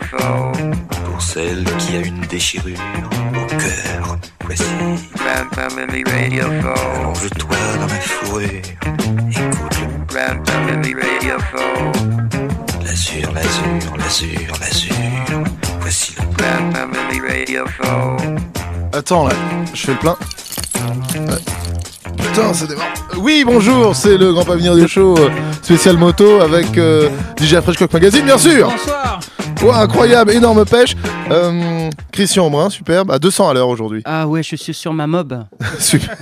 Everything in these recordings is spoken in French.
Pour celle qui a une déchirure au cœur. Voici. Allonge-toi dans ma fourrure. Écoute le. L'azur, l'azur, l'azur, l'azur. Voici le. Attends là, je fais le plein. Ouais. Putain, ça démarre. Oui, bonjour, c'est le Grand Avenir du Show euh, spécial moto avec euh, DJ Fresh Coq Magazine, bien sûr. Bonsoir. Ouais, incroyable, énorme pêche. Euh, Christian Brun, superbe, à 200 à l'heure aujourd'hui. Ah ouais, je suis sur ma mob. Super.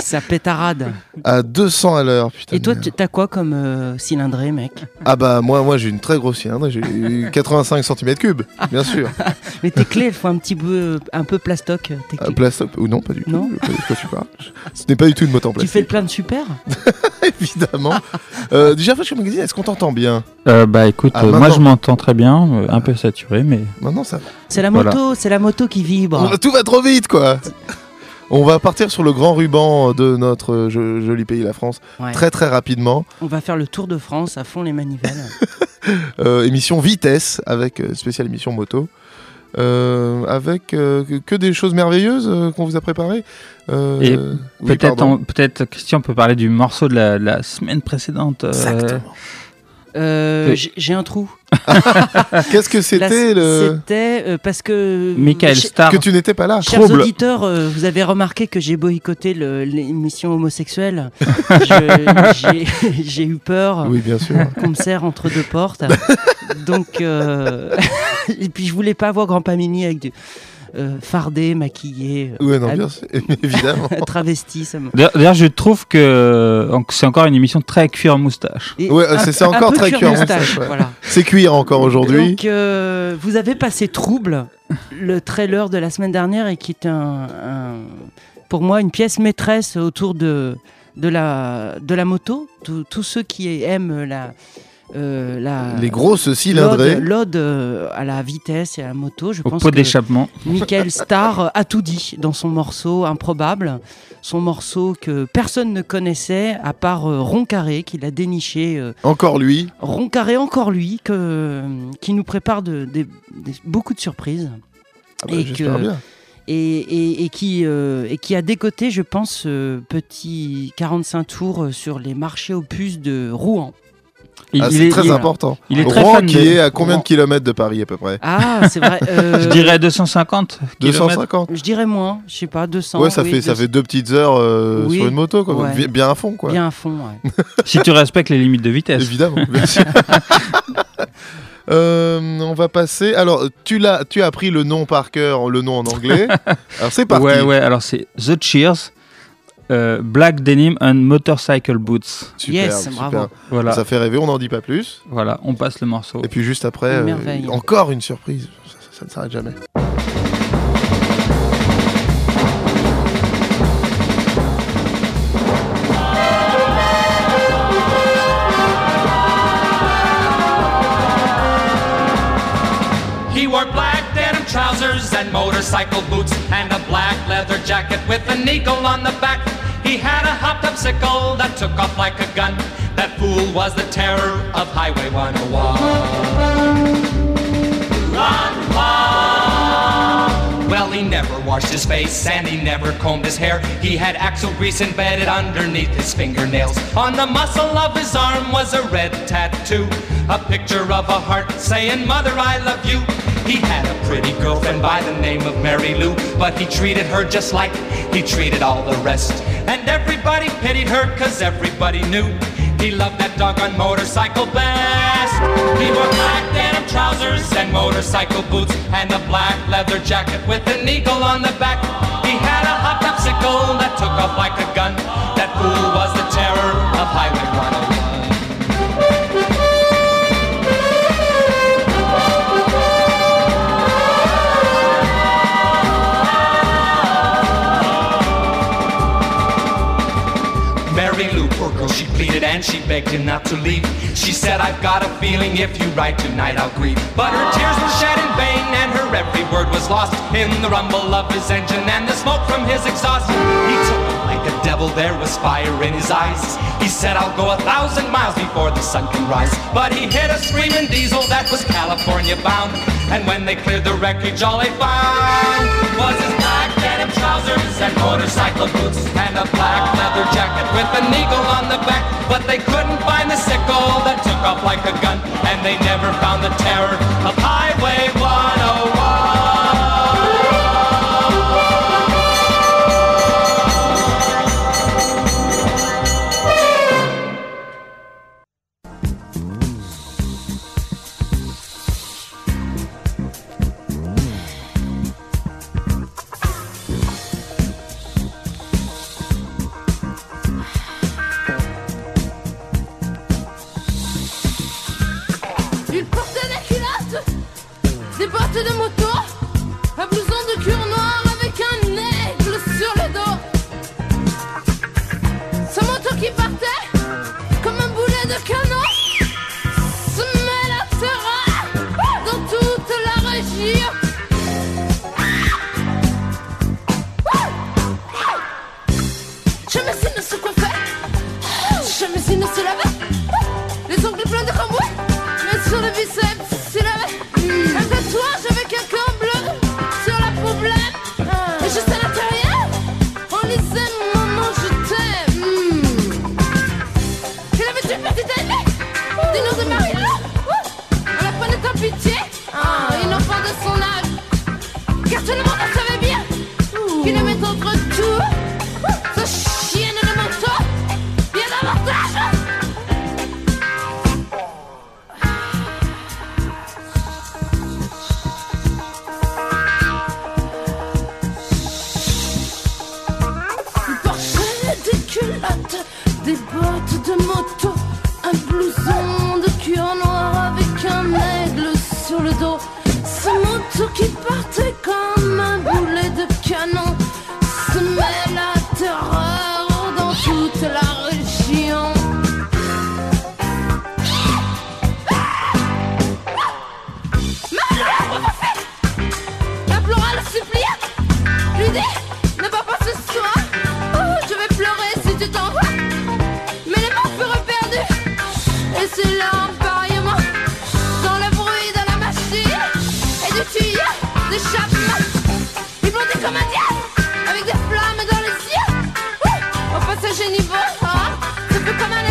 Ça pétarade. À 200 à l'heure, putain. Et toi, tu- merde. t'as quoi comme euh, cylindré, mec? Ah bah moi, moi j'ai une très grosse cylindre, j'ai eu 85 cm3, bien sûr. Mais tes clés, elles font un petit peu, un peu plastoc. Tes Euh, clés. Plastop ou non, pas du tout. Non. Je sais pas tu parles. Ce n'est pas du tout une moto en tu plastique. fais le plein de super? Évidemment. euh, Fresh Coq Magazine, est-ce qu'on t'entend bien? Euh, bah écoute, Ah, euh, moi je m'entends très bien, euh, un peu saturé, mais Maintenant ça va. C'est la Voilà. moto, c'est la moto qui vibre. On- Tout va trop vite, quoi. On va partir sur le grand ruban de notre jo- joli pays, la France, Ouais. très très rapidement. On va faire le tour de France à fond les manivelles. Euh, émission vitesse avec euh, spéciale émission moto. Euh, avec euh, que- des choses merveilleuses euh, qu'on vous a préparées. Euh, Et oui, peut-être peut-être Christian peut parler du morceau de la, la semaine précédente. euh, Exactement. Euh, Oui. j'ai- un trou. Qu'est-ce que c'était le C'était euh, parce que. Michael Ch- Starr. que tu n'étais pas là Chers Trouble. auditeurs, euh, vous avez remarqué que j'ai boycotté l'émission homosexuelle. J'ai eu peur Oui, bien sûr. qu'on me serre entre deux portes. Donc, euh, et puis je voulais pas voir Grand Pamini avec du euh, fardé, maquillé, euh, Ouais, non, bien sûr, évidemment. travesti. Ça me... D'ailleurs, je trouve que c'est encore une émission très cuir moustache. Et Ouais, c'est- encore très cuir moustache, moustache, ouais. voilà. C'est cuir encore aujourd'hui. Donc, euh, vous avez passé Trouble, le trailer de la semaine dernière, et qui est un, un- pour moi une pièce maîtresse autour de, de, la, de la moto. Tous tous ceux qui aiment la. Euh, la Les grosses cylindrées. l'ode- euh, à la vitesse et à la moto, je Au pense pot que d'échappement. Michael Starr euh, a tout dit dans son morceau improbable, son morceau que personne ne connaissait à part euh, Ron Carré qui l'a déniché euh, Encore lui. Ron Carré, encore lui, que, qui nous prépare de, beaucoup de surprises. Ah bah, Et J'espère que- bien. Et, et- et qui, euh, et qui a décoté, je pense, ce petit 45 tours euh, sur les marchés puces de Rouen. Il, Ah, il c'est est, très il- important. il est très Rouen fan qui de- est à combien Rouen. de kilomètres de Paris à peu près Ah, c'est vrai. euh, Je dirais 250 kilomètres. 250 Je dirais moins, je sais pas, 200. Ouais, ça, oui, fait, ça 200, fait deux petites heures euh, Oui. sur une moto, quoi. Ouais. Bien à fond, quoi. Bien à fond, ouais. Si tu respectes les limites de vitesse. Évidemment, bien sûr. Euh, on va passer. Alors, tu l'as, tu as appris le nom par cœur, le nom en anglais. Alors c'est parti. Ouais, ouais, alors c'est The Cheers, euh, Black Denim and Motorcycle Boots. Yes, superbe. bravo. Voilà, Ça fait rêver. On n'en dit pas plus. voilà, on passe le morceau. Et puis juste après, Une euh, encore une surprise. Ça, ça- ça ne s'arrête jamais. And motorcycle boots and a black leather jacket with an eagle on the back. He had a hopped up sickle that took off like a gun. That fool was the terror of Highway 101. Run, run. Well, he never washed his face and he never combed his hair. He had axle grease embedded underneath his fingernails. On the muscle of his arm was a red tattoo, a picture of a heart saying, Mother, I love you. He had a pretty girlfriend by the name of Mary Lou, but he treated her just like he treated all the rest. And everybody pitied her, cause everybody knew he loved that doggone motorcycle best. He wore black denim trousers and motorcycle boots and a black leather jacket with an eagle on the back. He had a hot up sickle that took off like a gun. That fool was the terror of Highway 101. She pleaded and she begged him not to leave. She said, I've got a feeling if you ride tonight, I'll grieve. But her tears were shed in vain and her every word was lost in the rumble of his engine and the smoke from his exhaust. He took her like a devil, there was fire in his eyes. He said, I'll go a thousand miles before the sun can rise. But he hit a screaming diesel that was California bound. And when they cleared the wreckage, all they found was his denim trousers and motorcycle boots and a black leather jacket with an eagle on the back. But they couldn't find the sickle that took off like a gun. And they never found the terror of Highway des bottes de C'est là, pareillement, dans le bruit de la machine et du tuyau d'échappement. Il blondait comme un diable, avec des flammes dans les yeux. Au passager niveau, ce fut comme un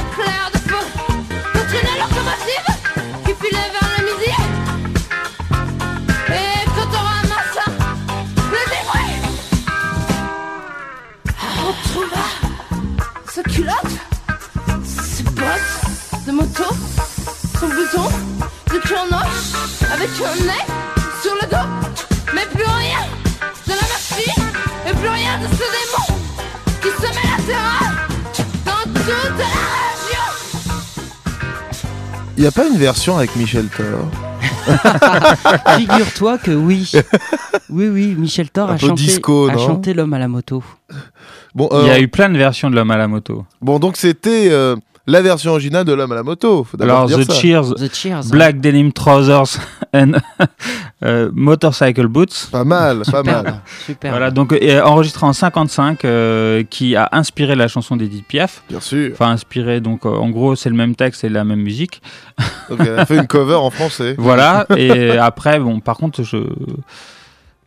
Il n'y a pas une version avec Michel Thor Figure-toi que oui. Oui, oui, Michel Thor Un a peu chanté, disco, a non chanté L'homme à la moto. Bon, Il y a euh, eu plein de versions de l'homme à la moto. bon donc c'était euh, la version originale de l'homme à la moto. Faut Alors, dire The ça. Cheers, The Cheers. hein. Black Denim Trousers and euh, Motorcycle Boots. Pas mal, pas mal. superbe. Voilà, donc euh, enregistré en 55, euh, qui a inspiré la chanson d'Edith Piaf. Bien sûr. Enfin, inspiré, donc euh, en gros, c'est le même texte et la même musique. Donc elle a fait une cover en français. Voilà, et après, bon, par contre, je.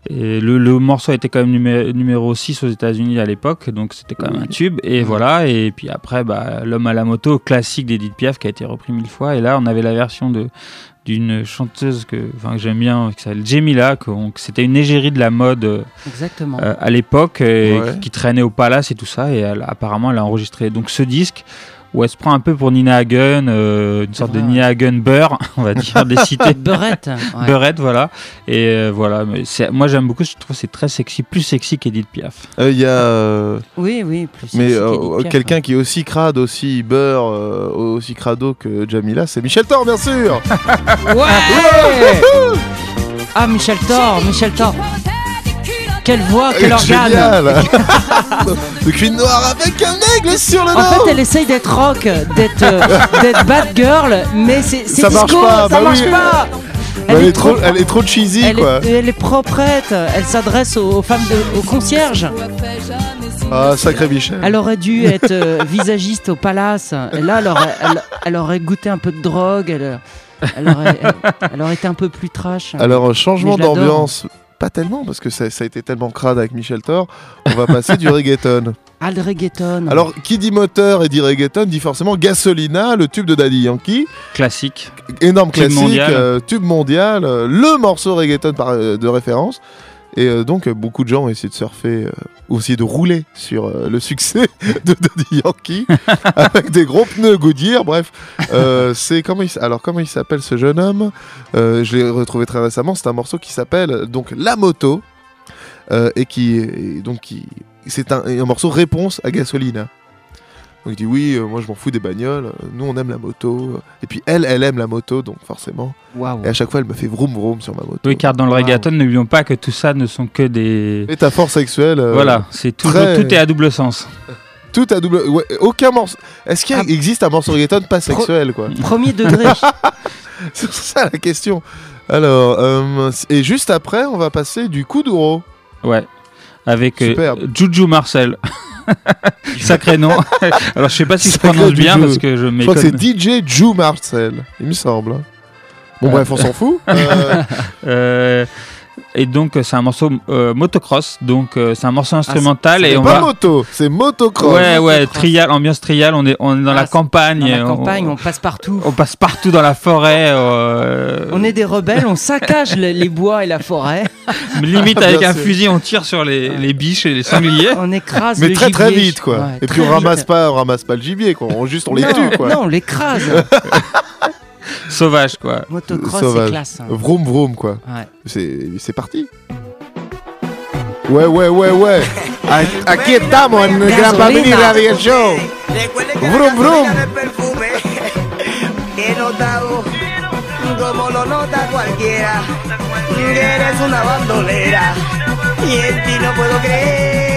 Et le, le morceau était quand même numé- numéro 6 aux États-Unis à l'époque, donc c'était quand même un tube. Et voilà, et puis après, bah, L'homme à la moto, classique d'Edith Piaf, qui a été repris mille fois. Et là, on avait la version de d'une chanteuse que, enfin, que j'aime bien, qui s'appelle Jemila, que que c'était une égérie de la mode euh, Exactement. euh, à l'époque, Ouais. qui, qui traînait au palace et tout ça. Et elle- apparemment, elle a enregistré donc ce disque où elle se prend un peu pour Nina Hagen, euh, une sorte de vrai. Nina Hagen beurre, on va dire, des cités. Beurette. ouais. Beurette, voilà. Et euh, voilà, mais moi j'aime beaucoup, je trouve que c'est très sexy, plus sexy qu'Edith Piaf. Euh, Il y a euh, Oui, oui, plus. mais sexy euh, Piaf, quelqu'un qui est aussi crade, aussi beurre, euh, aussi crado que Jamila, c'est Michel Thor, bien sûr. Ouais Ah, Michel Thor, Michel Thor. Quelle voix, quel Euh, organe Génial. Le cuir noir avec un aigle sur le dos. En fait, elle essaye d'être rock, d'être euh, bad girl, mais c'est Ça marche disco, pas, ça bah marche oui. pas. elle, est trop, elle est trop cheesy, elle quoi. est, elle est proprette, elle s'adresse aux, aux femmes, de, aux concierges. Ah, sacré Michel. Elle aurait dû être euh, visagiste au palace. Et là, elle aurait, elle, elle aurait goûté un peu de drogue. Elle, aurait, elle, aurait été un peu plus trash. Alors, changement d'ambiance. Pas tellement, parce que ça, ça a été tellement crade avec Michel Thor. On va passer du reggaeton. Ah, le reggaeton. Alors, qui dit moteur et dit reggaeton dit forcément Gasolina, le tube de Daddy Yankee. Classique. Énorme Tube classique, mondial. euh, tube mondial, euh, le morceau reggaeton par, euh, de référence. Et euh, donc, euh, beaucoup de gens ont essayé de surfer, euh, ou essayé de rouler sur euh, le succès de Daddy Yankee avec des gros pneus Goodyear. Bref, c'est comment il, alors comment il s'appelle ce jeune homme? Je l'ai retrouvé très récemment. C'est un morceau qui s'appelle donc La Moto et qui et donc qui c'est un, un morceau réponse à Gasolina. Donc il dit oui, euh, moi je m'en fous des bagnoles, nous on aime la moto. Et puis elle, elle aime la moto, donc forcément. Et à chaque fois elle me fait vroom vroom sur ma moto. Oui, car dans le Wow. reggaeton, n'oublions pas que tout ça ne sont que des. Métaphore sexuelle. euh, Voilà, c'est tout, très- tout est à double sens. Tout à double. ouais, aucun morceau. Est-ce qu'il Ah. existe un morceau reggaeton pas sexuel quoi? Premier degré. C'est ça la question. Alors, euh, et juste après, on va passer du Kuduro. Ouais. Avec euh. Juju Marcel. Sacré nom. Alors je sais pas si je prononce bien parce que je Je crois que c'est DJ Ju Marcel, il me semble. hein. Bon Euh, bref, on s'en fout. Euh, Euh, et donc euh, c'est un morceau euh, motocross, donc euh, c'est un morceau instrumental et c'est on pas va. moto, c'est motocross. Ouais ouais, trial, ambiance trial. On est on est dans Ah, la c'est- campagne. Dans la campagne, on passe partout. on passe partout dans la forêt. euh, On est des rebelles, on saccage les, les bois et la forêt. limite avec un fusil, on tire sur les, les biches et les sangliers. On écrase Mais le très très vite quoi. Ouais, et puis on ramasse vite. pas, on ramasse pas le gibier quoi. On juste on les non, tue quoi. Non, on l'écrase. Sauvage quoi. Motocross, c'est Sauvage. classe. hein. Vroom vroom quoi. Ouais. C'est c'est parti. Ouais ouais ouais ouais. A- Aquí estamos en el Gran Family Radio Show. Vroom vroom. perfume he notado como lo nota cualquiera que eres una bandolera y en ti no puedo creer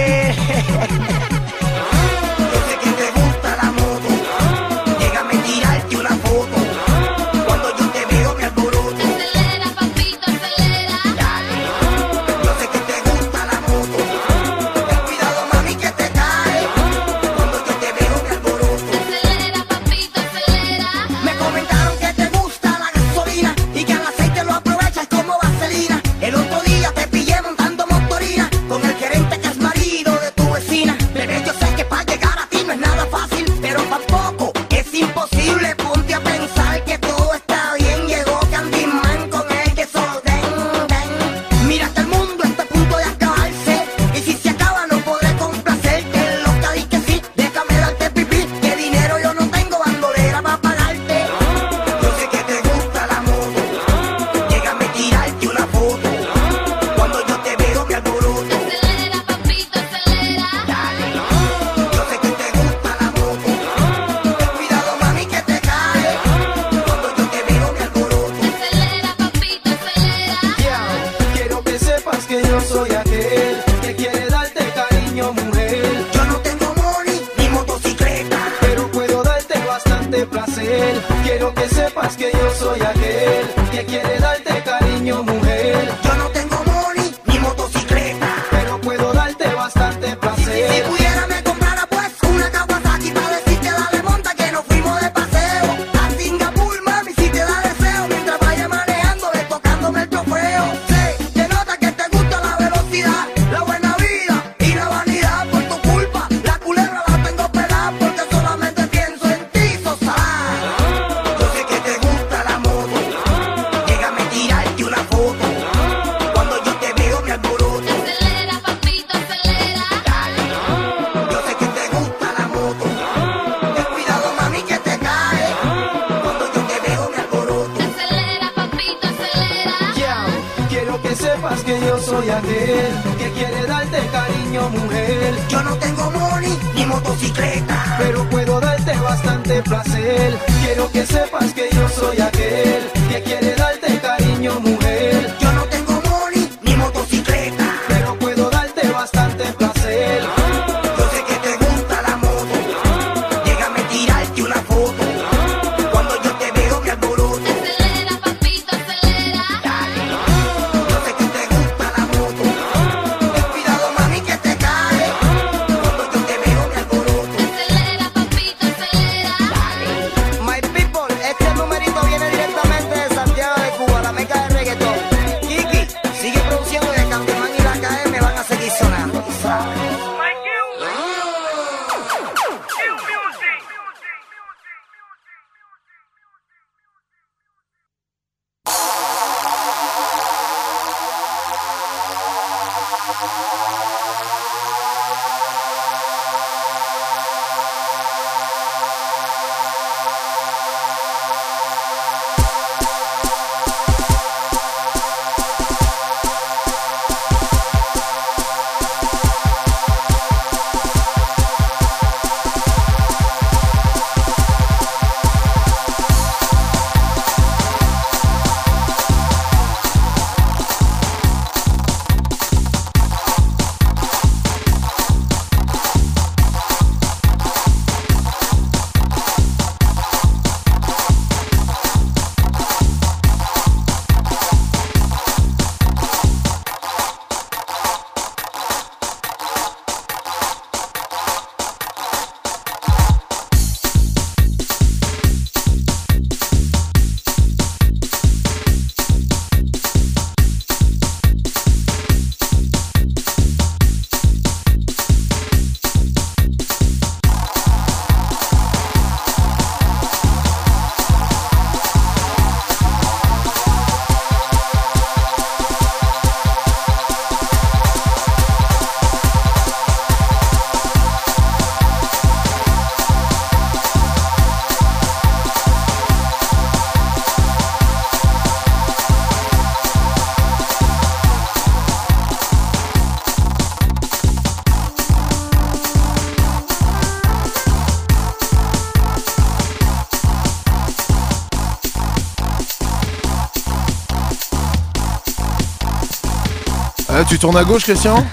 tu tournes à gauche, Christian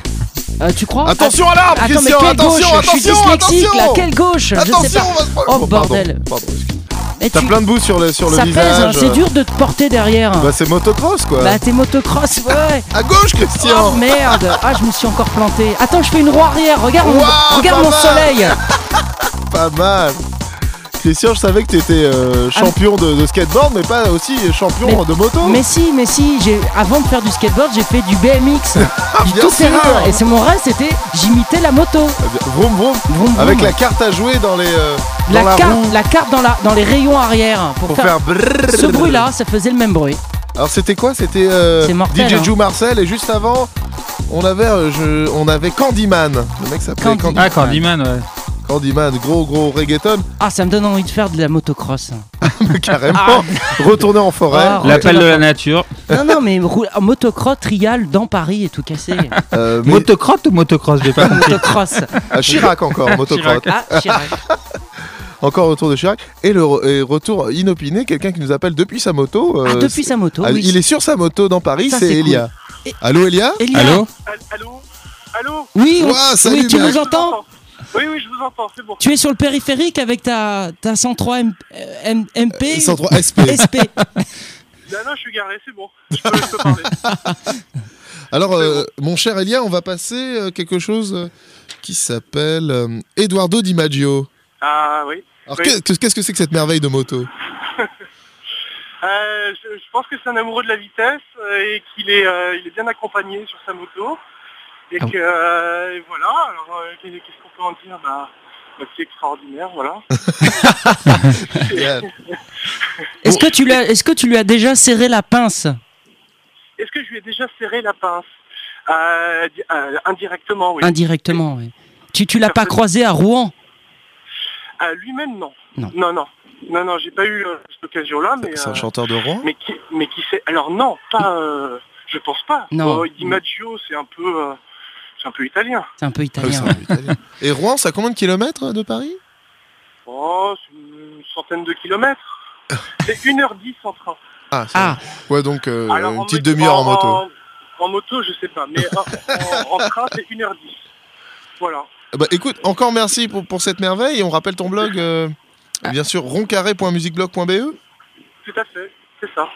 Euh, tu crois Attention à l'arbre, mais Christian quelle Attention, gauche Je suis attention, dyslexique attention là, quelle gauche Je sais Attention, pas. on va se prendre- Oh, pardon, bordel. pardon. Mais T'as tu- plein de boue sur le, sur le Ça visage. pèse, hein, c'est dur de te porter derrière. Bah, c'est motocross, quoi. Bah t'es motocross, ouais. À gauche, Oh Christian merde Ah je me suis encore planté. Attends, je fais une roue arrière. Regarde, mon- regarde mon soleil. Pas mal Christian, je savais que t'étais euh, champion de, de skateboard, mais pas aussi champion Ah. Mais- de moto. Mais si, mais si. J'ai avant de faire du skateboard, j'ai fait du BMX, du Ah, bien tout sûr. terrain. Et c'est mon rêve, c'était j'imitais la moto. Vroom, vroom. Vroom, vroom. Avec la carte à jouer dans les euh, dans la, la, carte, roue la carte dans la dans les rayons arrière pour, pour faire, ce bruit-là, ça faisait le même bruit. Alors c'était quoi? C'était euh, DJ hein. Jou Marcel et juste avant on avait euh, je- on avait Candyman. Le mec s'appelait Candy- Candy- Ah, Candyman, ouais. Candyman, gros gros reggaeton Ah, ça me donne envie de faire de la motocross. carrément. Retourner en forêt. Ah, L'appel de la nature. Non, non, mais motocross, trial dans Paris et tout cassé. Euh, mais Motocross ou motocross J'ai pas compris. motocross. à Chirac encore, motocross. Ah, Chirac. Encore retour de Chirac. Et le re- et retour inopiné, quelqu'un qui nous appelle depuis sa moto. Ah, euh, depuis sa moto, Ah, oui. Il est sur sa moto dans Paris, c'est Elia. Et- Allô Elia? Elia? Allô? Allô? Allô? Oui, on- Ouah, salut, oui, tu mec. nous entends? Oui, oui, je vous entends, c'est bon. Tu es sur le périphérique avec ta, ta 103 M- euh, M- MP 103 SP. SP. Là, non, je suis garé, c'est bon. Je peux, je peux parler. Alors, euh, mon cher Elia, on va passer euh, quelque chose euh, qui s'appelle euh, Eduardo Di Maggio. Ah oui. Alors, Oui. qu'est-ce que c'est que cette merveille de moto? Euh, je, je pense que c'est un amoureux de la vitesse euh, et qu'il est, euh, il est bien accompagné sur sa moto. Et Ah que euh, et voilà, alors euh, qu'est- qu'est-ce qu'on en dire bah, bah, C'est extraordinaire, voilà. Est-ce que, tu lui as- est-ce que tu lui as déjà serré la pince? Est-ce que je lui ai déjà serré la pince? Euh, euh, Indirectement, oui. Indirectement, oui. Tu, tu l'as pas croisé à Rouen? Euh, Lui-même, non. Non. Non, non. Non, non, j'ai pas eu euh, cette occasion-là, mais... C'est un euh, chanteur de Rouen? Mais qui, mais qui sait Alors non, pas. euh, je pense pas. Non. Oh, Di Maggio, c'est un peu, euh, c'est un peu italien. C'est un peu Ah oui, italien. c'est un italien. Et Rouen, c'est à combien de kilomètres de Paris? Oh, c'est une centaine de kilomètres. C'est 1h10 en train. Ah, ça Ah, ouais, donc euh, Alors, une en petite mé- demi-heure en moto. En, en moto, je sais pas, mais en, en- en train, c'est 1h10. Voilà. Ah Bah écoute, encore merci pour, pour cette merveille et on rappelle ton blog, euh, Ah. bien sûr, roncarré.musicblog.be. Tout à fait, c'est ça.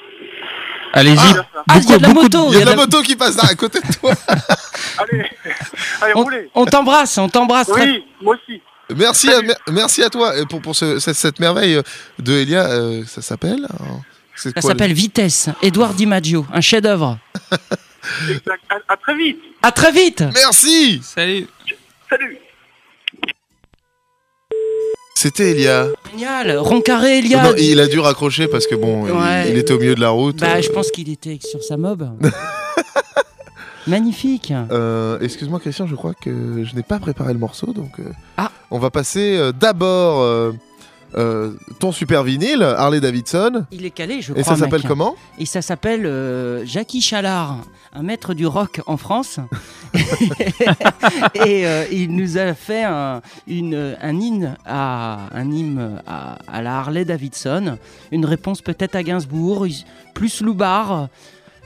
Allez-y. Ça. ah, il y a de la moto. Il y a de la moto qui passe là, à côté de toi. Allez, allez, On, roulez. on t'embrasse, on t'embrasse. très- Oui, moi aussi. Merci à, mer- merci à toi et pour, pour ce- cette, cette merveille de Elia. euh, ça s'appelle hein, Ça s'appelle Vitesse. Edouard Di Maggio, un chef-d'œuvre. À, à très vite. À très vite. Merci Salut. Salut. C'était Elia. Génial. Roncaré, Elia. Non, il a dû raccrocher parce que bon, Ouais. il, était au milieu de la route. Bah, euh, je pense qu'il était sur sa mob. Magnifique. Euh, Excuse-moi Christian, je crois que je n'ai pas préparé le morceau, donc euh, Ah. on va passer euh, d'abord euh, ton super vinyle, Harley Davidson. Il est calé, je Et crois. ça s'appelle comment? Et ça s'appelle euh, Jackie Chalard, un maître du rock en France. et euh, il nous a fait un, une, un hymne, à, un hymne à, à la Harley Davidson. Une réponse peut-être à Gainsbourg, plus Loubar.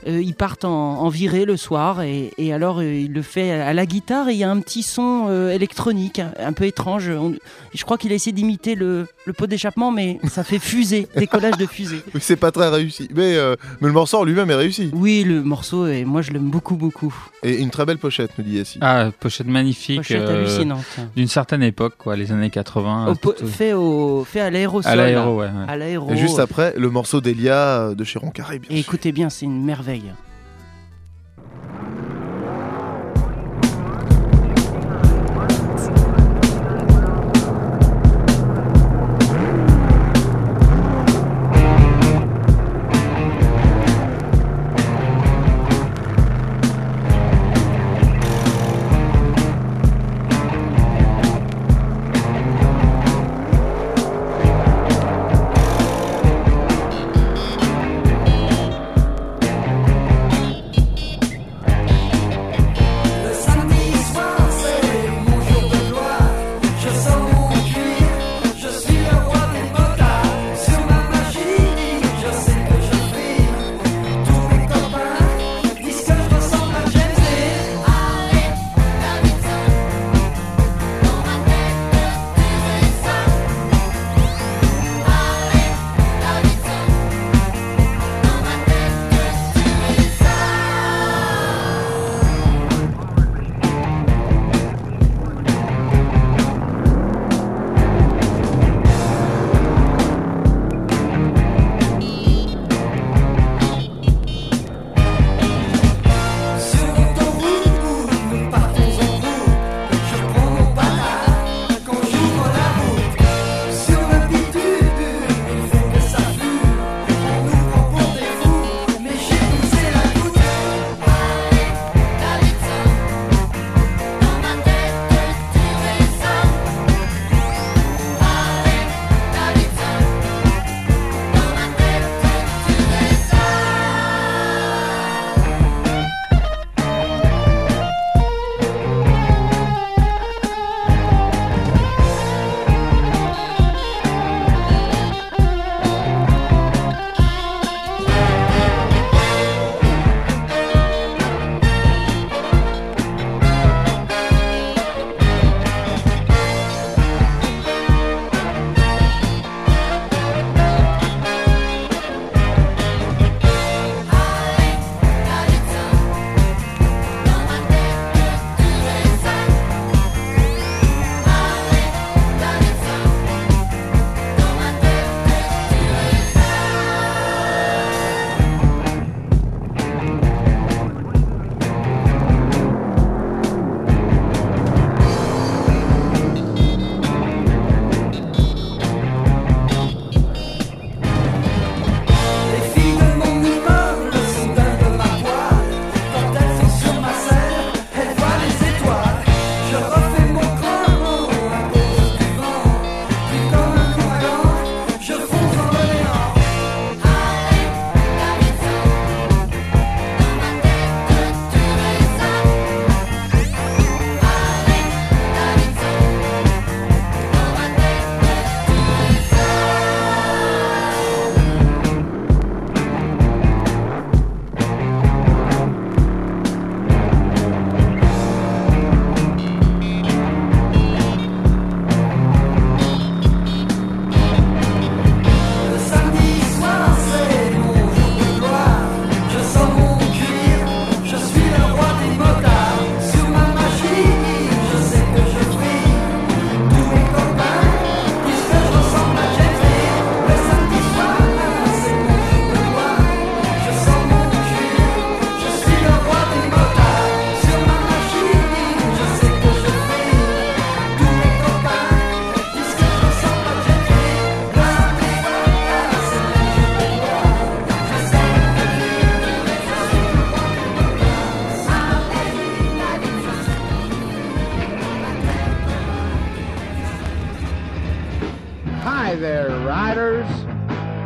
Euh, ils partent en, en virée le soir et, et alors euh, il le fait à la guitare et il y a un petit son euh, électronique un, un peu étrange. On- je crois qu'il a essayé d'imiter le, le pot d'échappement mais ça fait fusée, décollage de fusée. Oui, C'est pas très réussi, mais, euh, mais le morceau en lui-même est réussi. Oui, le morceau, et moi je l'aime beaucoup, beaucoup. Et une très belle pochette, me dit Yassi. Ah, pochette magnifique. Pochette euh, hallucinante. D'une certaine époque, quoi, les années 80. Au euh, po- tout- fait, au, fait à l'aérosol. à l'aéro, ouais. ouais. À l'aéro. Et juste après, le morceau d'Elia de chez Roncarré, bien Et sûr. écoutez bien, c'est une merveille. de ella.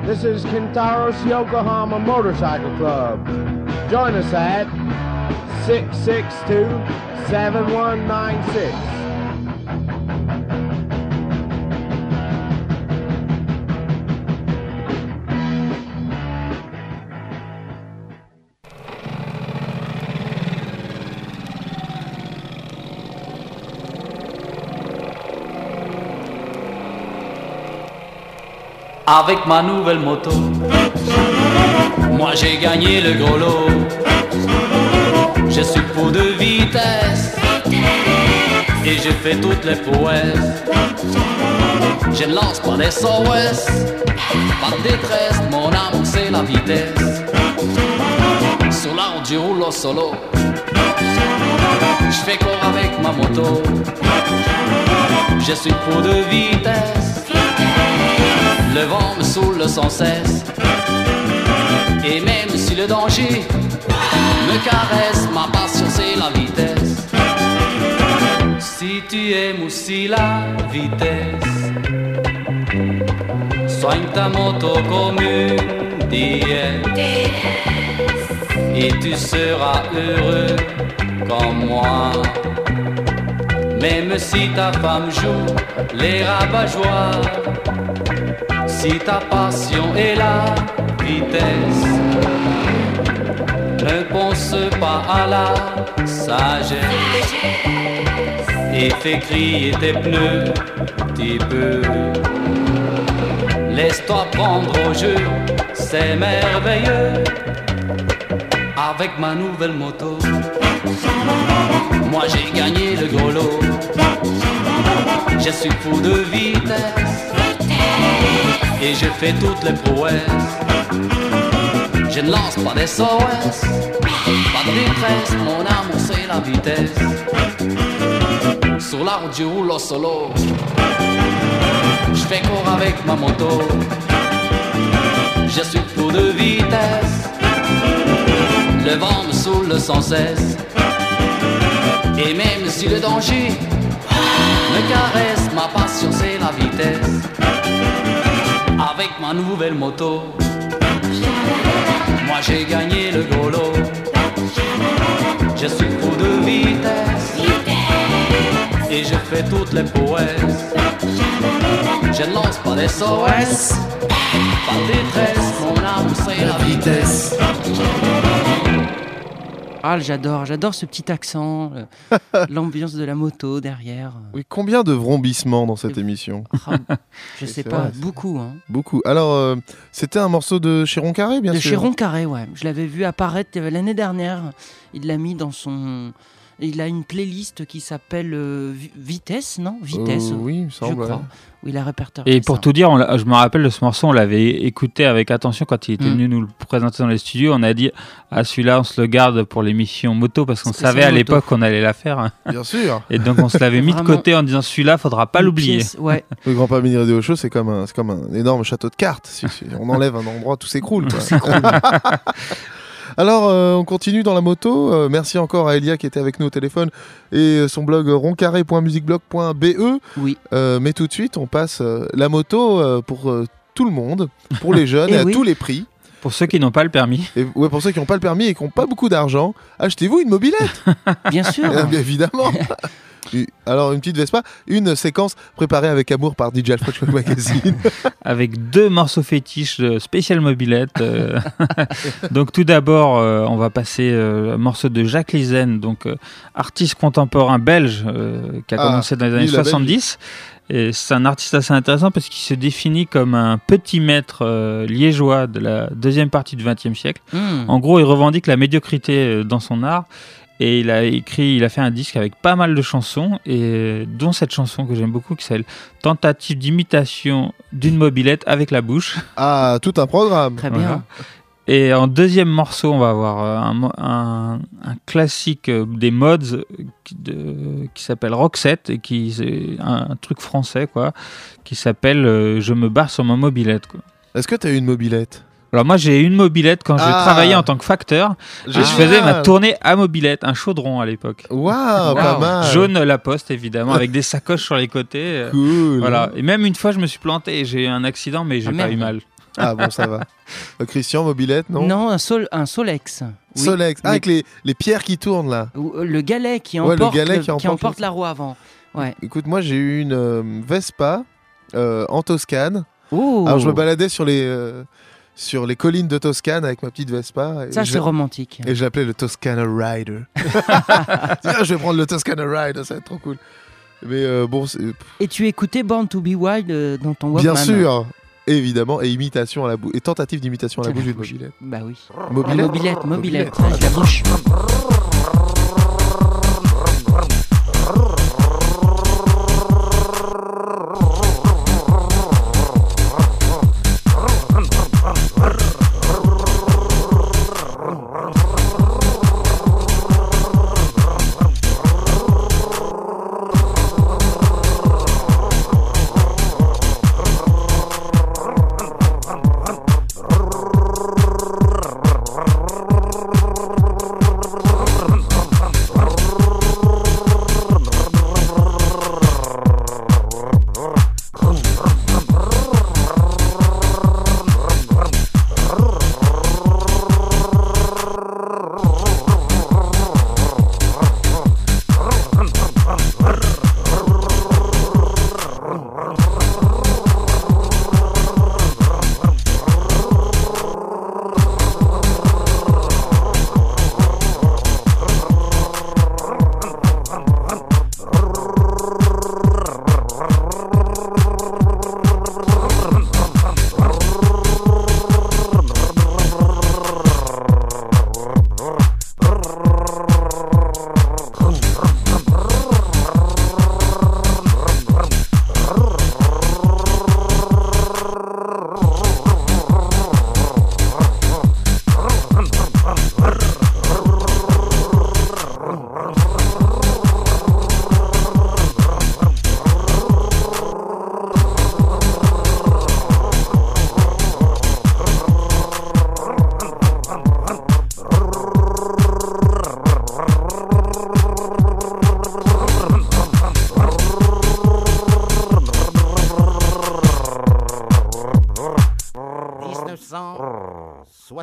This is Kintaro's Yokohama Motorcycle Club. Join us at 662 7196. Avec ma nouvelle moto. Moi j'ai gagné le gros lot. Je suis fou de vitesse et je fais toutes les prouesses. Je ne lance pas des SOS, pas de détresse, mon amour c'est la vitesse. Sur la route je roule au solo. Je fais corps avec ma moto. Je suis fou de vitesse. Le vent me saoule sans cesse. Et même si le danger me caresse, ma passion c'est la vitesse. Si tu aimes aussi la vitesse, soigne ta moto comme une. Et tu seras heureux comme moi. Même si ta femme joue les rabat-joie, si ta passion est la vitesse, ne pense pas à la sagesse et fais crier tes pneus petit peu. Laisse-toi prendre au jeu, c'est merveilleux. Avec ma nouvelle moto, moi j'ai gagné le gros lot. Je suis fou de vitesse et je fais toutes les prouesses. Je ne lance pas des SOS, pas de détresse, mon amour c'est la vitesse. Sur la route je solo, je fais corps avec ma moto. Je suis fou de vitesse, le vent me saoule sans cesse. Et même si le danger me caresse, ma passion c'est la vitesse. Avec ma nouvelle moto, moi j'ai gagné le gros lot. Je suis fou de vitesse et je fais toutes les prouesses. Je ne lance pas des SOS, pas de détresse, mon amour c'est la vitesse. Ah, j'adore, j'adore ce petit accent, l'ambiance de la moto derrière. Oui, combien de vrombissements dans cette émission Ah, je sais pas, vrai. beaucoup. Hein. Beaucoup. Alors, euh, c'était un morceau de Chiron Carré, bien de sûr. Chiron Carré, ouais. Je l'avais vu apparaître euh, l'année dernière. Il l'a mis dans son. Il a une playlist qui s'appelle euh, Vi- Vitesse, non? Vitesse. Euh, oui, il me je semble, crois. ouais. Où il a répertorié Et pour ça. tout dire, on je me rappelle de ce morceau, on l'avait écouté avec attention quand il était Mm. venu nous le présenter dans les studios. On a dit, ah celui-là, on se le garde pour l'émission moto parce qu'on savait à l'époque qu'on allait la faire. Bien sûr. Et donc on se l'avait mis de côté en disant, celui-là, faudra pas l'oublier. ouais. Le Grand Palais Mini Radio Show, c'est comme, un- c'est comme un énorme château de cartes. Si- si on enlève un endroit, tout s'écroule. Alors, euh, on continue dans la moto. Euh, merci encore à Elia qui était avec nous au téléphone et euh, son blog roncarré.musicblog.be. Oui. Euh, mais tout de suite, on passe euh, la moto euh, pour euh, tout le monde, pour les jeunes Eh et à oui. tous les prix. Pour ceux qui n'ont pas le permis. Et ouais, pour ceux qui n'ont pas le permis et qui n'ont pas beaucoup d'argent, achetez-vous une mobilette. Bien sûr. Eh bien évidemment. Alors, une petite Vespa, une séquence préparée avec amour par DJ Alfred Magazine. avec deux morceaux fétiches de spécial mobilette. euh. donc tout d'abord, euh, on va passer euh, un morceau de Jacques Lizen, donc euh, artiste contemporain belge euh, qui a Ah, commencé dans les années lui, la 70. Et c'est un artiste assez intéressant parce qu'il se définit comme un petit maître euh, liégeois de la deuxième partie du XXe siècle. Hmm. En gros, il revendique la médiocrité euh, dans son art. Et il a écrit, il a fait un disque avec pas mal de chansons, et dont cette chanson que j'aime beaucoup qui s'appelle Tentative d'imitation d'une mobilette avec la bouche. Ah, tout un programme. Très bien. Voilà. Et en deuxième morceau, on va avoir euh, un, mo- un- un classique euh, des mods euh, qui, de- qui s'appelle Roxette et qui c'est un, un truc français quoi, qui s'appelle Je me barre sur ma mobilette. Quoi. Est-ce que tu as eu une mobilette? Alors moi j'ai eu une mobilette quand je Ah. travaillais en tant que facteur. Je Génial. faisais ma tournée à mobilette, un chaudron à l'époque. Waouh, pas mal. Jaune la poste évidemment, avec des sacoches sur les côtés. euh, Cool. Voilà. Et même une fois je me suis planté et j'ai eu un accident mais j'ai Ah, pas merde. eu mal. Ah bon, ça va. Euh, Christian, mobilette, non? Un, sol, un Solex. Oui. Solex. Ah, avec les, les pierres qui tournent là. ou- euh, Le galet qui Ouais, le emporte, galet le- qui emporte emporte la roue avant. Ouais. Écoute, moi j'ai eu une euh, Vespa euh, en Toscane. Oh. Alors je me baladais sur les, euh, sur les collines de Toscane avec ma petite Vespa. et Ça, c'est romantique. Et je l'appelais le Toscana Rider. Tiens, je vais prendre le Toscana Rider, ça va être trop cool. Mais euh, bon, Et tu écoutais Born to Be Wild euh, dans ton Walkman bien sûr, évidemment, et imitation à la bouche, et tentative d'imitation à la bouche bouche. mobilette. Bah oui. Mobilette. Mobilette, mobilette. Mobilette.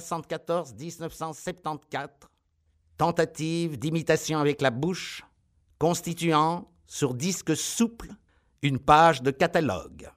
Avec la bouche. ...1974, 1974, tentative d'imitation avec la bouche, constituant, sur disque souple, une page de catalogue.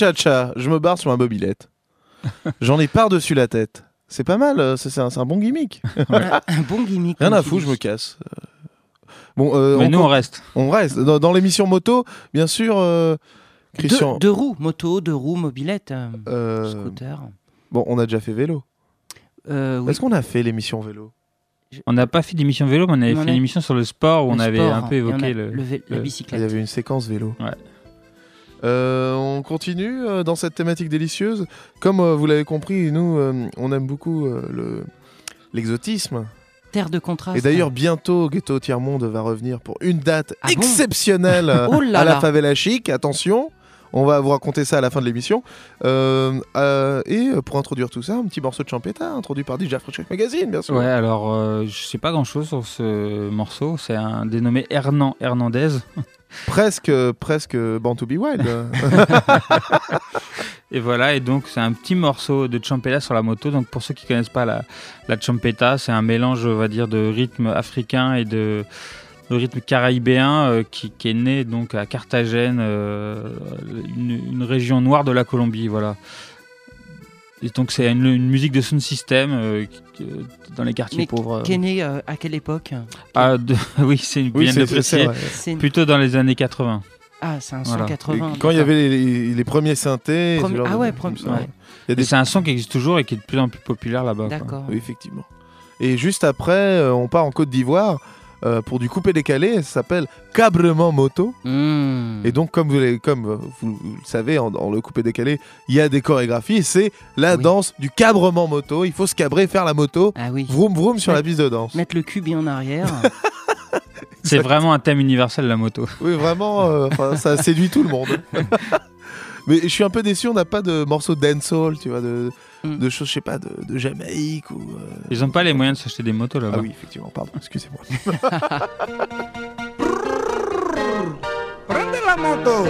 Tcha, tcha. Cha cha cha, je me barre sur ma mobilette. J'en ai par-dessus la tête. C'est pas mal, euh, c'est un, bon gimmick. un bon gimmick. Rien à foutre, je me casse. Euh, Bon, euh, Mais nous, on reste. On reste. Dans, dans l'émission moto, bien sûr, euh, Christian. Deux, deux roues, moto, deux roues, mobilette, euh, euh, scooter. bon, on a déjà fait vélo. Euh, oui. Est-ce qu'on a fait l'émission vélo? On n'a pas fait d'émission vélo, mais on avait On fait a- une émission sur le sport où on avait sport, un peu évoqué le, le vé- la le- Il bicyclette. y avait une séquence vélo. Ouais. Euh, on continue euh, dans cette thématique délicieuse. Comme euh, vous l'avez compris, nous, euh, on aime beaucoup euh, le l'exotisme. Terre de contraste. Et d'ailleurs, bientôt, Ghetto Tiers Monde va revenir pour une date Ah exceptionnelle Oh là à la favela chic. Attention, on va vous raconter ça à la fin de l'émission. Euh, euh, et pour introduire tout ça, un petit morceau de Champetta, introduit par DJ Fresh Magazine, bien sûr. Ouais, alors euh, je sais pas grand chose sur ce morceau. C'est un dénommé Hernan Hernandez. Presque, presque Born to be Wild. Et voilà, et donc c'est un petit morceau de champeta sur la moto. Donc pour ceux qui connaissent pas la, la champeta, c'est un mélange, on va dire, de rythme africain et de, de rythme caraïbéen euh, qui, qui est né donc à Carthagène, euh, une, une région noire de la Colombie, voilà. Et donc c'est une, une musique de sound system euh, qui- qui- dans les quartiers Mais pauvres. euh. qui est né euh, à quelle époque Ah, de- oui, c'est bien Oui, de une- Plutôt dans les années 80. Ah, c'est un Voilà. 180. Et quand il y avait les, les- les premiers synthés. Premi- ah ouais, ouais. Il y a Et des c'est un son qui existe toujours et qui est de plus en plus populaire là-bas. D'accord. Oui, effectivement. Et juste après, euh, on part en Côte d'Ivoire euh, pour du coupé décalé. Ça s'appelle Cabrement Moto. Mmh. Et donc, comme vous, comme le savez, en- dans le coupé décalé, il y a des chorégraphies. C'est la Oui. danse du cabrement moto. Il faut se cabrer, faire la moto. Ah oui. Vroom vroom sur la piste de danse. Mettre le cul bien en arrière. C'est vraiment un thème universel la moto. Oui, vraiment, euh, ça séduit tout le monde. Mais je suis un peu déçu, on n'a pas de morceaux dancehall, tu vois, de, Mm. de choses, je sais pas, de, de Jamaïque ou. euh, Ils n'ont pas les moyens de s'acheter des motos là-bas. Ah oui, effectivement, pardon, excusez-moi. Prende la moto.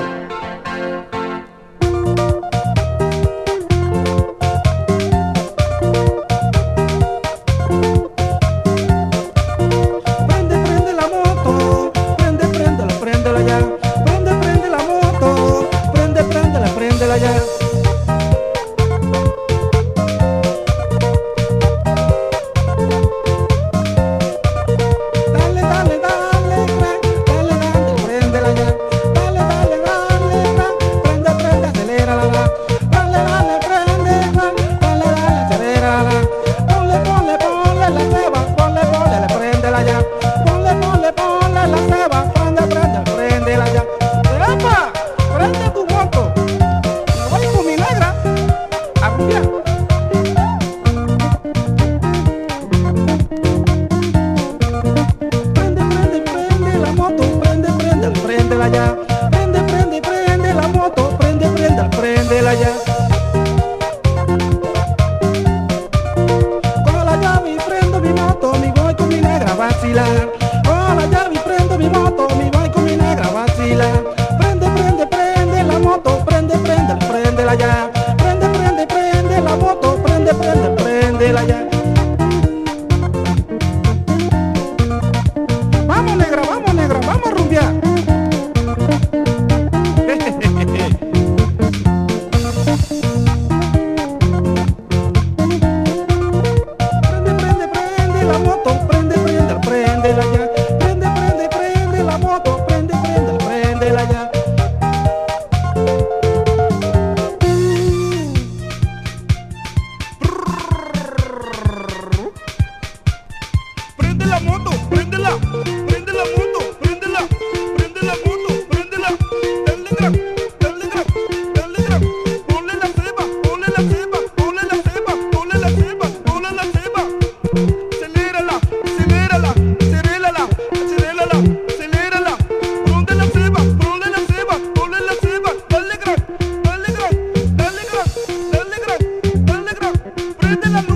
Send them a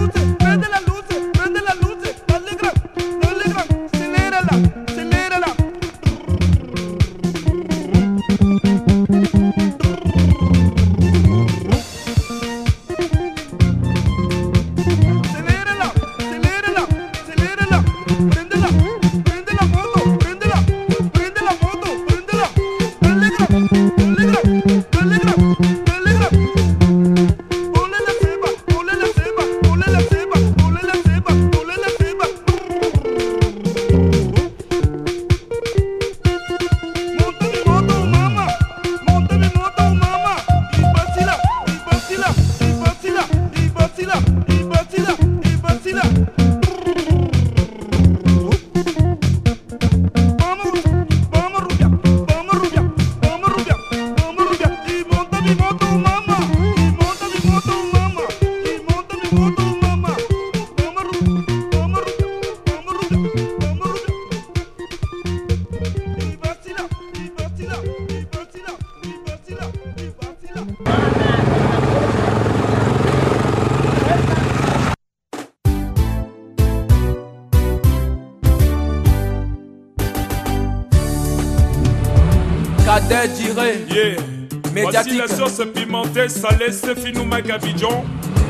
sauce pimentée, salée, c'est finou Magabidjon.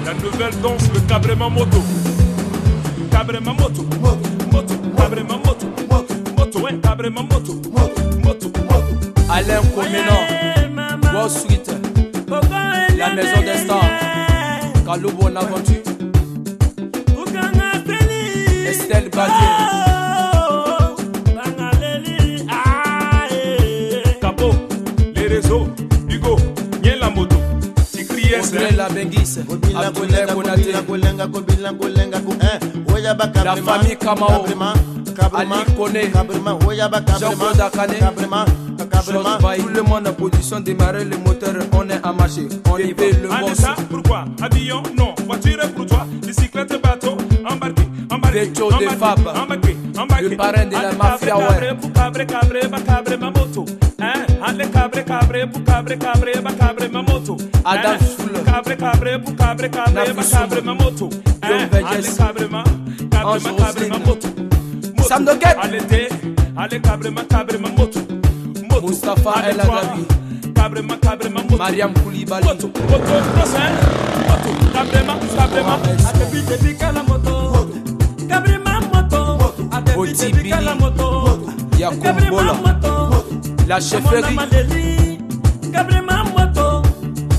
La nouvelle danse, le cabrema moto. Cabrema moto. Moto. Cabrema moto. Moto, ouais, cabrema moto. Moto. Alain Comenon Wall Street La maison des stars Kalou Bonaventure Estelle Badier Audrey la Benguisse Abdoulaye Konaté. La famille Kamao. Ali Kone Jean-Claude Akane Tout le monde en position démarrer le moteur. On est à marcher. On y va. le ça, pourquoi? Avion, non. Voiture pour toi. Bicyclette, bateau. Embarqué, Vecho de embarqué, Fab. Embarqué, embarqué. Le parrain de la mafia, ouais. moto. Moto. Adam? Soul. Cabre, cabre, pour cabre, cabre, ba Nafi cabre, Soul. ma moto. Hein? Moto. Moto. Sam moto. Moto. Allez, El moto. Mariam Koulibaly Moto, moto. Moto, kala moto. Bola moto. La chefferie.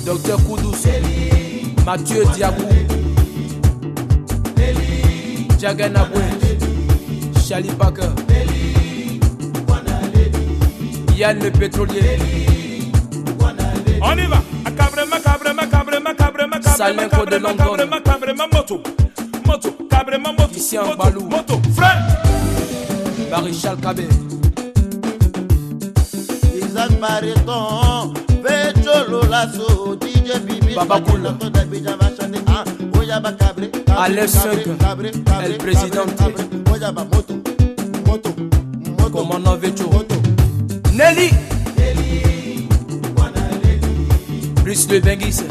Docteur Koudous Mathieu Diabou. Jaganabwe Charlie Parker. Yann le pétrolier. On y va. Salin cabrema, Code de cabrema, London. cabrema, cabrema, moto. Moto, cabrema, moto. Balou. Moto, frère. Maréchal Kabé Isaac Bariton, Pecholo Lasso, DJ Bibi, Baba ah, Oyaba Cabré, Alex Cabré, Cabré, Moto, Moto, Moto, Commandant Vecho Moto, Nelly Brice le Benguis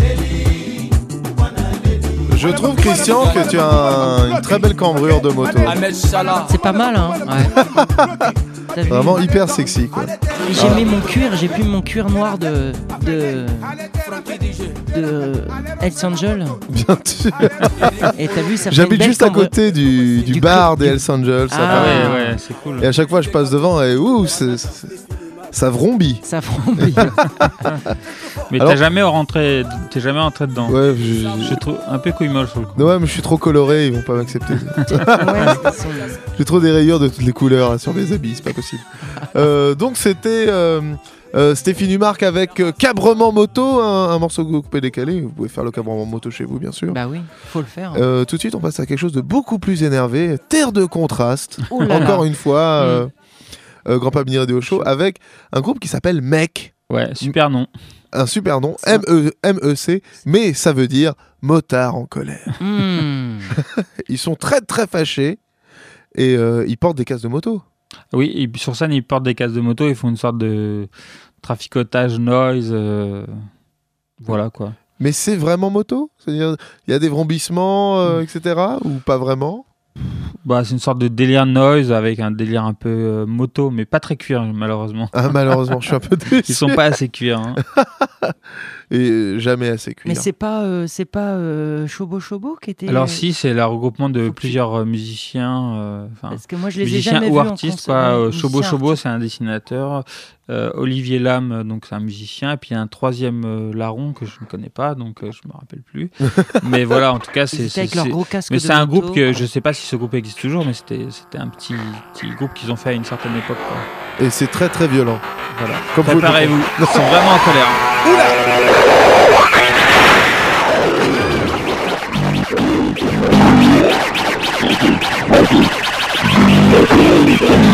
Je trouve, Christian, que tu as un- une très belle cambrure de moto. Ahmed Salah C'est pas mal, hein ouais. T'as vu Vraiment hyper sexy, quoi. J'ai mis mon cuir, j'ai pris mon cuir noir de. de. de. Hells Angel. Bien sûr. Et t'as vu, ça fait une J'habite belle juste à cambre- côté du, du, du bar des du- Hells Angels. ça Ah. paraît. Ouais, ouais, c'est cool. Et à chaque fois, je passe devant et ouh, c'est- c'est- ça vrombit. Ça vrombit. Mais t'es jamais rentré, t'es jamais rentré dedans. Ouais, je, Je trouve un peu couille molle sur le coup. Ouais, mais je suis trop coloré, ils vont pas m'accepter. J'ai trop des rayures de toutes les couleurs là, sur mes habits, c'est pas possible. Euh, donc c'était euh, euh, Stéphanie Marc avec euh, Cabrement Moto, un, un morceau coupé décalé. Vous pouvez faire le Cabrement Moto chez vous, bien sûr. Bah oui, faut le faire. Euh, tout de suite, on passe à quelque chose de beaucoup plus énervé. Terre de contraste. Encore une fois, Mm. Euh, Grand Pamini Radio Show avec un groupe qui s'appelle Mec. Ouais, super nom. Un super nom, M-E- M-E-C, mais ça veut dire motard en colère. Hmm. Ils sont très très fâchés et euh, ils portent des casques de moto. Oui, et sur scène, ils portent des casques de moto, ils font une sorte de traficotage noise. euh, Voilà quoi. Mais c'est vraiment moto? C'est-à-dire, il y a des vrombissements, euh, etc. Ou pas vraiment? Bah, c'est une sorte de délire noise avec un délire un peu euh, moto, mais pas très cuir malheureusement. Ah, malheureusement, je suis un peu déçu. Ils sont pas assez cuir. hein. Et jamais assez cuir. Mais c'est pas, euh, c'est pas euh, Chobo Chobo qui était. Alors si, c'est le regroupement de plusieurs euh, musiciens. euh, enfin, Parce que moi, je les ai musiciens jamais ou artistes. Quoi. Chobo Chobo, c'est un dessinateur. Euh, Olivier Lam, euh, donc c'est un musicien. Et puis il y a un troisième euh, larron que je ne connais pas, donc euh, je me rappelle plus. mais voilà, en tout cas, c'est. Mais c'est un groupe que je sais pas si ce groupe existe toujours, mais c'était c'était un petit petit groupe qu'ils ont fait à une certaine époque. quoi. Et c'est très très violent. Voilà. Préparez-vous. Ils sont vraiment en colère. Colère.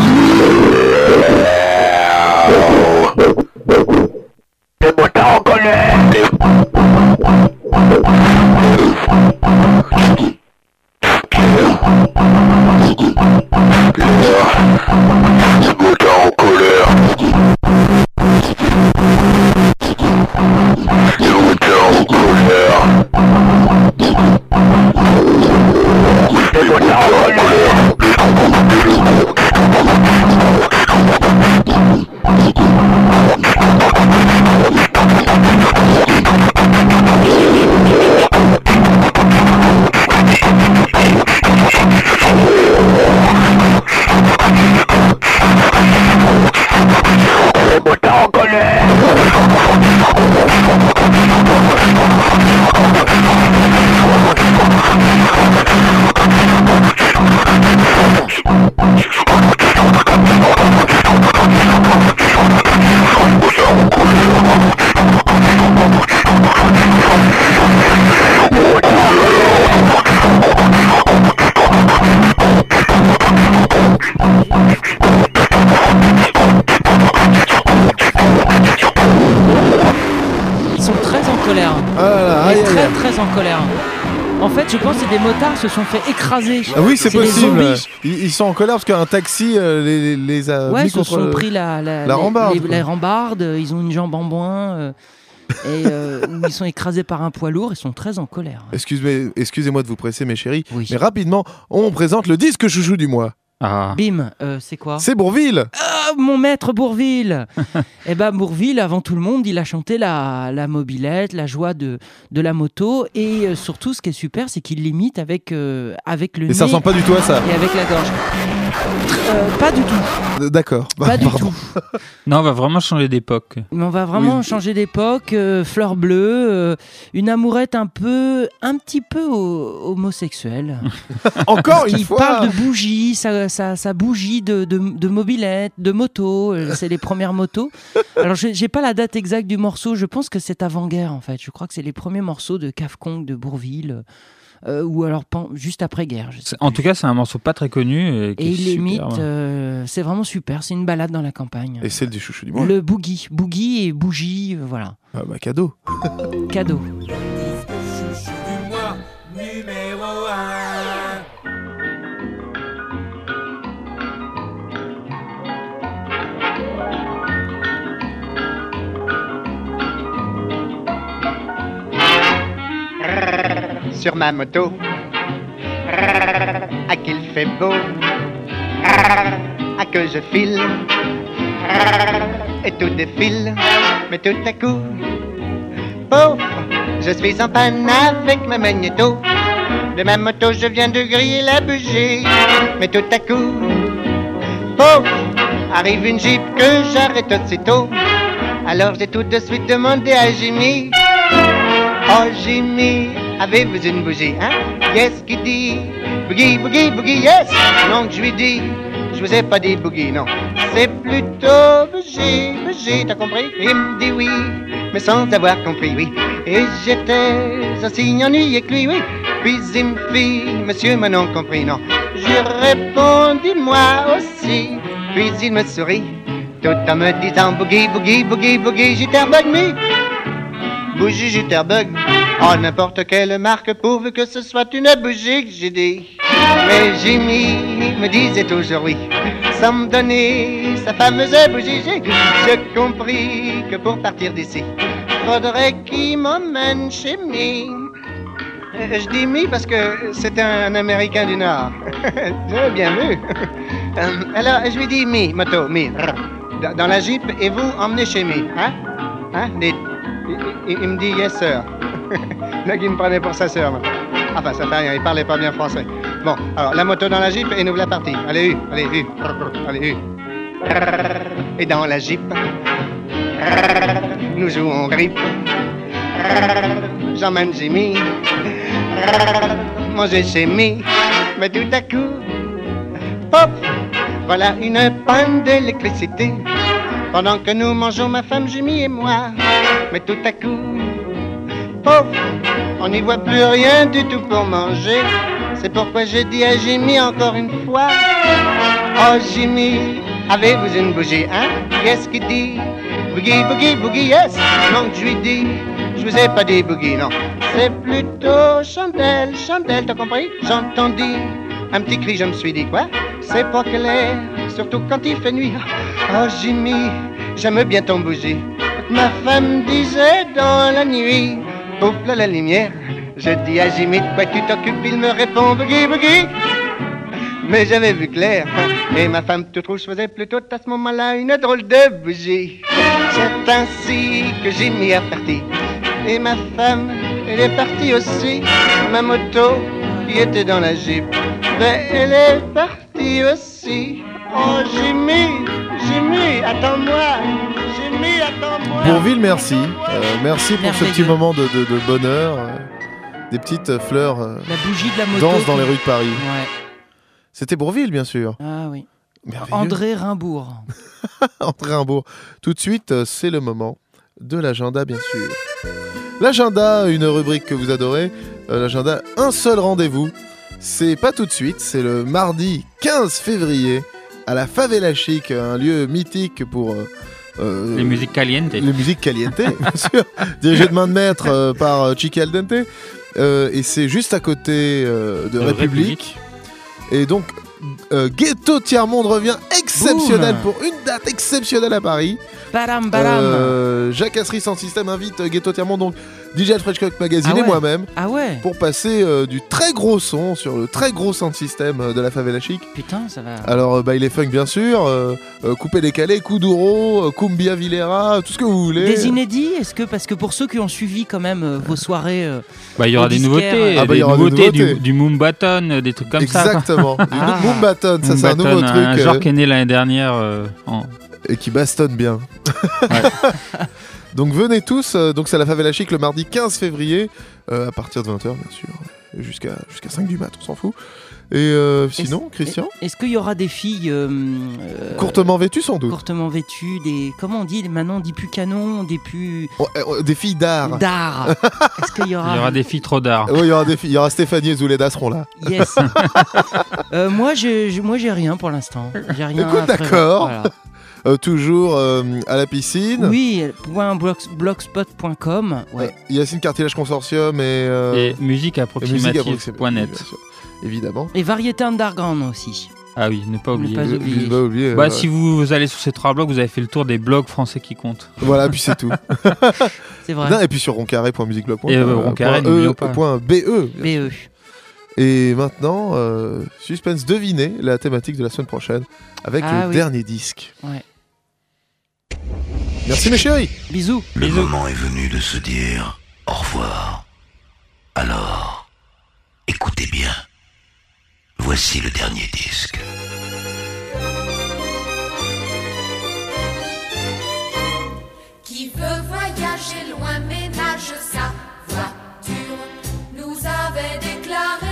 Là aïe, très aïe. très en colère. En fait, je pense que des motards se sont fait écraser. Ah oui, c'est possible. Ils, ils sont en colère parce qu'un taxi euh, les, a Ouais, mis ils se contre sont le- pris la, la, la les- rambarde, les, quoi. les rambardes, euh, ils ont une jambe en moins, euh, et euh, ils sont écrasés par un poids lourd, ils sont très en colère. Excusez- Excusez-moi de vous presser, mes chéris, mais rapidement, on présente le disque chouchou du mois. Bim, euh, c'est quoi C'est Bourville. Ah, mon maître Bourville Eh ben Bourville, avant tout le monde, il a chanté la, la mobilette, la joie de, de la moto, et euh, surtout, ce qui est super, c'est qu'il l'imite avec, euh, avec le Et nez ça ressemble pas du tout à ça. Et avec la gorge. Euh, pas du tout. D'accord. Pas du Pardon. tout. Non, on va vraiment changer d'époque. On va vraiment Oui. changer d'époque. euh, fleur bleue, euh, une amourette un peu, un petit peu ho- homosexuelle. Encore une fois. parle de bougie, sa, sa- sa bougie de, de, de mobilette, de moto. euh, C'est les premières motos. Alors, j'ai pas la date exacte du morceau. Je pense que c'est avant-guerre, en fait. Je crois que c'est les premiers morceaux de Kafkong, de Bourville. euh, ou alors juste après-guerre. En tout cas, c'est un morceau pas très connu. Et, qui Et est il imite, euh, c'est vraiment super. C'est une balade dans la campagne. Et celle du chouchou du mois. Le boogie, boogie et bougie, euh, voilà. Ah bah cadeau. Cadeau. Sur ma moto. À qu'il fait beau, à que je file, et tout défile, mais tout à coup, pauvre, je suis en panne avec ma magnéto. De ma moto, je viens de griller la bougie, mais tout à coup, pauvre, arrive une jeep que j'arrête aussitôt. Alors j'ai tout de suite demandé à Jimmy. Oh Jimmy, avez-vous une bougie, hein? Qui dit? Boogie, boogie, boogie, yes! Donc je lui dis, je vous ai pas dit boogie, non. C'est plutôt bougie, bougie, t'as compris? Il me dit oui, mais sans avoir compris, oui. Et j'étais aussi ennuyé que lui, oui. Puis il me fit, monsieur m'a non compris, non. Je répondis moi aussi. Puis il me sourit, tout en me disant boogie, boogie, boogie, boogie, jitterbug me. Bougie Jitterbug, oh n'importe quelle marque pourvu que ce soit une bougie que j'ai dit. Mais Jimmy me disait toujours oui, sans me donner sa fameuse bougie. J'ai compris que pour partir d'ici, faudrait qu'il m'emmène chez Me. Euh, Je dis Mi parce que c'est un Américain du Nord. J'ai bien vu. Euh, Alors je lui dis Mi, moto, Mi, dans- la Jeep et vous emmenez chez Mi, hein? Hein? Il- il me dit yes sir. Gars il me prenait pour sa sœur. Enfin, ça fait rien, il parlait pas bien français. Bon, alors la moto dans la Jeep et nous voilà partis. Allez, U, allez, U, allez, U. Et dans la Jeep, nous jouons grip. J'emmène Jimmy manger chez. Mais tout à coup, pop, voilà une panne d'électricité. Pendant que nous mangeons, ma femme Jimmy et moi. Mais tout à coup, pop, on n'y voit plus rien du tout pour manger. C'est pourquoi j'ai dit à Jimmy encore une fois. Oh Jimmy, avez-vous une bougie, hein? Qu'est-ce qu'il dit? Boogie, boogie, boogie, yes! Donc je lui dis, je vous ai pas dit boogie, non. C'est plutôt chandelle, chandelle, t'as compris? J'entendis un petit cri, je me suis dit, quoi? C'est pas clair, surtout quand il fait nuit. Oh Jimmy, j'aime bien ton bougie. Ma femme disait dans la nuit, là la lumière. Je dis à Jimmy, de quoi tu t'occupes? Il me répond, boogie, boogie. Mais j'avais vu clair, et ma femme toute rouge faisait plutôt à ce moment-là une drôle de bougie. C'est ainsi que Jimmy est parti, et ma femme, elle est partie aussi. Ma moto, qui était dans la Jeep, ben elle est partie aussi. Oh Jimmy, Jimmy, attends-moi, Jimmy, attends-moi. Bourville, merci. Euh, merci pour ce petit moment de, de- de bonheur. euh, des petites euh, fleurs euh, La bougie de la moto. dansent dans les rues de Paris. Ouais. C'était Bourville, bien sûr. Ah oui. André Rimbourg. André Rimbaud. Tout de suite, c'est le moment de l'agenda, bien sûr. L'agenda, une rubrique que vous adorez. L'agenda, un seul rendez-vous. C'est pas tout de suite, c'est le mardi 15 février à la Favela Chic, un lieu mythique pour euh, euh, Les musiques calientes. les musiques caliente, bien sûr, dirigé de main de maître euh, par euh, Chiqui Aldente. Euh, et c'est juste à côté euh, de De République. Et donc, euh, Ghetto Tiers-Monde revient exceptionnel Boum. pour une date exceptionnelle à Paris. Baram, baram. Euh, Jacques Assery sans système invite euh, Ghetto Tiers-Monde, donc DJ Frenchcock Magazine Ah et ouais. moi-même. Ah ouais Pour passer euh, du très gros son sur le très gros sound system euh, de la favela chic. Putain, ça va. Alors, euh, baile funk bien sûr, euh, euh, coupé décalé, Kuduro, euh, Cumbia Villera, tout ce que vous voulez. Des inédits Est-ce que parce que pour ceux qui ont suivi quand même euh, vos soirées, euh, Bah, il y aura au des nouveautés, Ah bah, il y des aura des nouveautés, du, du Moombaton, euh, des trucs comme ça. Exactement. Du Ah. Moombaton, ça c'est un nouveau truc. Un euh, genre qui est né l'année dernière. euh, en- et qui bastonne bien. donc venez tous, euh, donc c'est à la Favela Chic le mardi 15 février, euh, à partir de 20h bien sûr, jusqu'à jusqu'à 5 du mat, on s'en fout. Et euh, sinon, Christian Est-ce qu'il y aura des filles euh, euh, Courtement vêtues sans doute. courtement vêtues, des comment on dit maintenant on dit plus canon, on dit plus Oh, des filles d'art. d'art. Est-ce qu'il y aura Il y aura des filles trop d'art. Oui, il y aura des filles, il y aura Stéphanie et Zouleda seront là. Yes. Euh, moi j'ai moi j'ai rien pour l'instant. J'ai rien. Écoute, d'accord. Voilà. Euh, toujours euh, à la piscine. Oui, blogspot.com. Ouais. Yacine Cartilage Consortium et, euh, Et musique et approximative.net. Évidemment. Et variété underground aussi. Ah oui, ne pas Ne oublier. pas oublier. pas Bah, euh, si vous, allez sur ces trois blogs, vous avez fait le tour des blogs français qui comptent. Voilà, puis c'est tout. C'est vrai. Non, et puis sur roncarré.musicblog.be. Et, euh, Roncarré, point n'oublions E- BE. BE. Et maintenant, euh, suspense, devinez la thématique de la semaine prochaine avec Ah le oui. dernier disque. Ouais. Merci mes chéris. Bisous. Le moment est venu de se dire au revoir. Alors, écoutez bien. Voici le dernier disque. Qui veut voyager loin ménage sa voiture Nous avait déclaré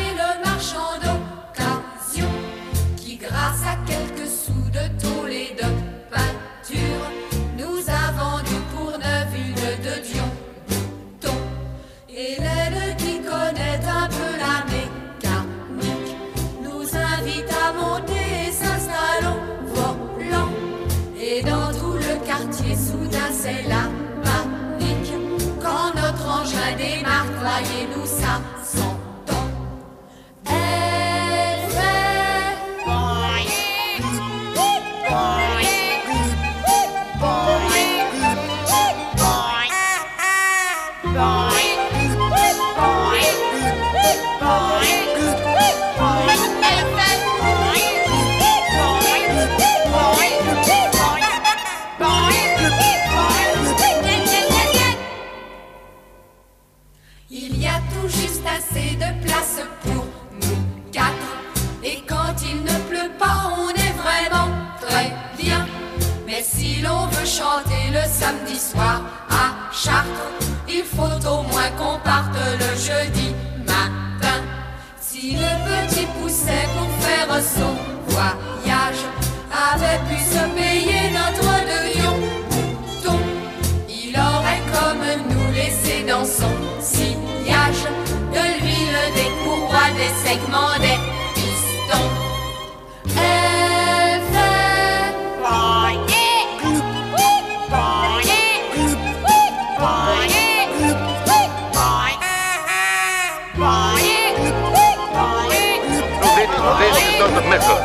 pour method.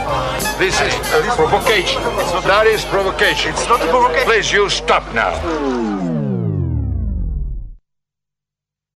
This is a provocation. That is provocation. It's not a provocation. Please, you stop now.